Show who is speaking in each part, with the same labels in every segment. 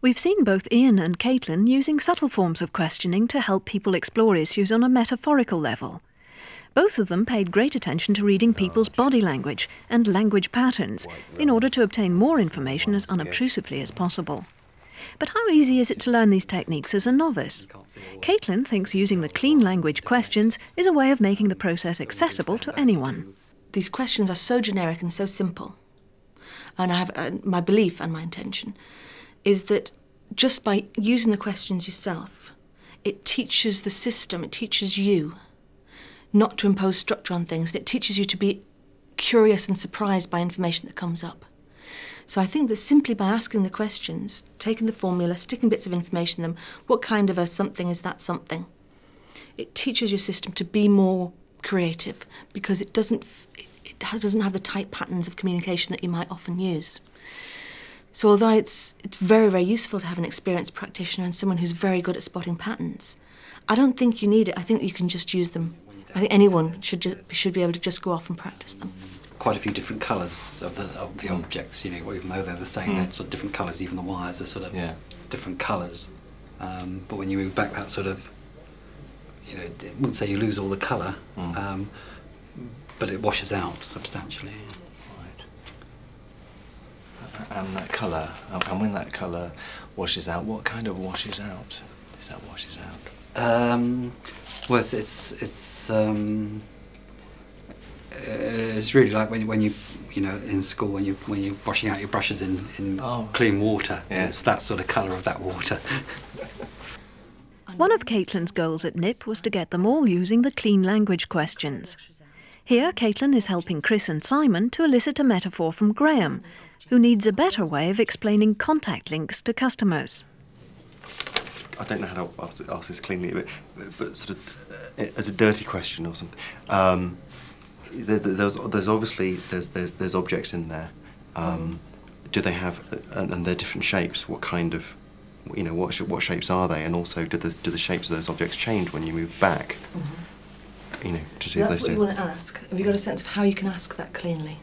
Speaker 1: We've seen both Ian and Caitlin using subtle forms of questioning to help people explore issues on a metaphorical level. Both of them paid great attention to reading people's body language and language patterns in order to obtain more information as unobtrusively as possible. But how easy is it to learn these techniques as a novice? Caitlin thinks using the clean language questions is a way of making the process accessible to anyone.
Speaker 2: These questions are so generic and so simple. And I have uh, my belief and my intention is that just by using the questions yourself, it teaches the system, it teaches you not to impose structure on things, and it teaches you to be curious and surprised by information that comes up. So I think that simply by asking the questions, taking the formula, sticking bits of information in them, what kind of a something is that something? It teaches your system to be more creative because it doesn't it doesn't have the tight patterns of communication that you might often use. So although it's it's very very useful to have an experienced practitioner and someone who's very good at spotting patterns, I don't think you need it. I think you can just use them. I think anyone should ju- should be able to just go off and practice them
Speaker 3: quite a few different colours of the of the objects. You know, even though they're the same, mm. they're sort of different colours. Even the wires are sort of yeah. different colours. Um, but when you move back, that sort of, you know, I wouldn't say you lose all the colour, mm. um, but it washes out substantially.
Speaker 4: Right. And that colour, and when that colour washes out, what kind of washes out? Is that washes out?
Speaker 3: Um, well, it's it's, it's um, uh, it's really like when, when you you know in school when you when you're washing out your brushes in, in oh. clean water yeah. it's that sort of colour of that water
Speaker 1: one of Caitlin's goals at NIP was to get them all using the clean language questions here Caitlin is helping Chris and Simon to elicit a metaphor from Graham who needs a better way of explaining contact links to customers
Speaker 5: I don't know how to ask, ask this cleanly, but, but sort of uh, as a dirty question or something. Um, there's there's obviously there's there's there's objects in there. Um, do they have and, and they're different shapes? What kind of you know what what shapes are they? And also, do the do the shapes of those objects change when you move back? Mm-hmm. You know, to see
Speaker 2: That's
Speaker 5: if
Speaker 2: they. That's what you want to ask. Have you got a sense of how you can ask that cleanly?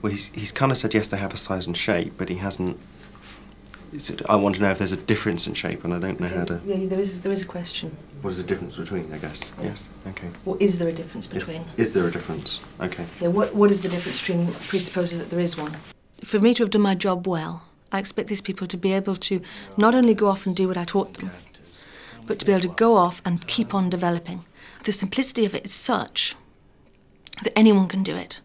Speaker 5: Well, he's he's kind of said yes, they have a size and shape, but he hasn't I want to know if there's a difference in shape, and I don't know
Speaker 2: okay.
Speaker 5: how to.
Speaker 2: Yeah, there is. There is a question.
Speaker 5: What is the difference between? I guess. Yeah. Yes. Okay.
Speaker 2: What is there a difference between?
Speaker 5: Is, is there a difference? Okay.
Speaker 2: Yeah. What What is the difference between presupposes that there is one? For me to have done my job well, I expect these people to be able to not only go off and do what I taught them, but to be able to go off and keep on developing. The simplicity of it is such that anyone can do it,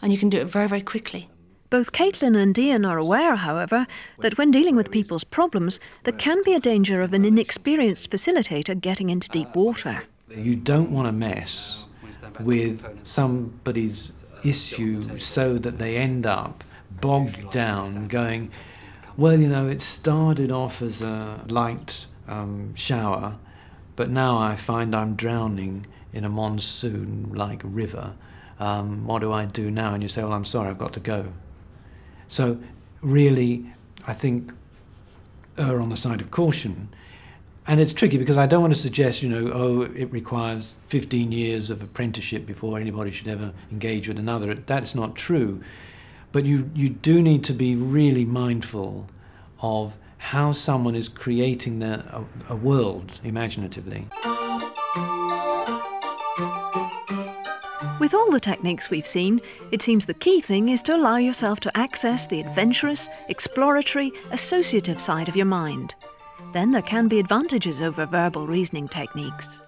Speaker 2: and you can do it very, very quickly.
Speaker 1: Both Caitlin and Ian are aware, however, that when dealing with people's problems, there can be a danger of an inexperienced facilitator getting into deep water.
Speaker 6: You don't want to mess with somebody's issue so that they end up bogged down going, well, you know, it started off as a light um, shower, but now I find I'm drowning in a monsoon like river. Um, what do I do now? And you say, well, I'm sorry, I've got to go. So, really, I think err on the side of caution. And it's tricky because I don't want to suggest, you know, oh, it requires 15 years of apprenticeship before anybody should ever engage with another. That's not true. But you, you do need to be really mindful of how someone is creating their, a, a world imaginatively.
Speaker 1: With all the techniques we've seen, it seems the key thing is to allow yourself to access the adventurous, exploratory, associative side of your mind. Then there can be advantages over verbal reasoning techniques.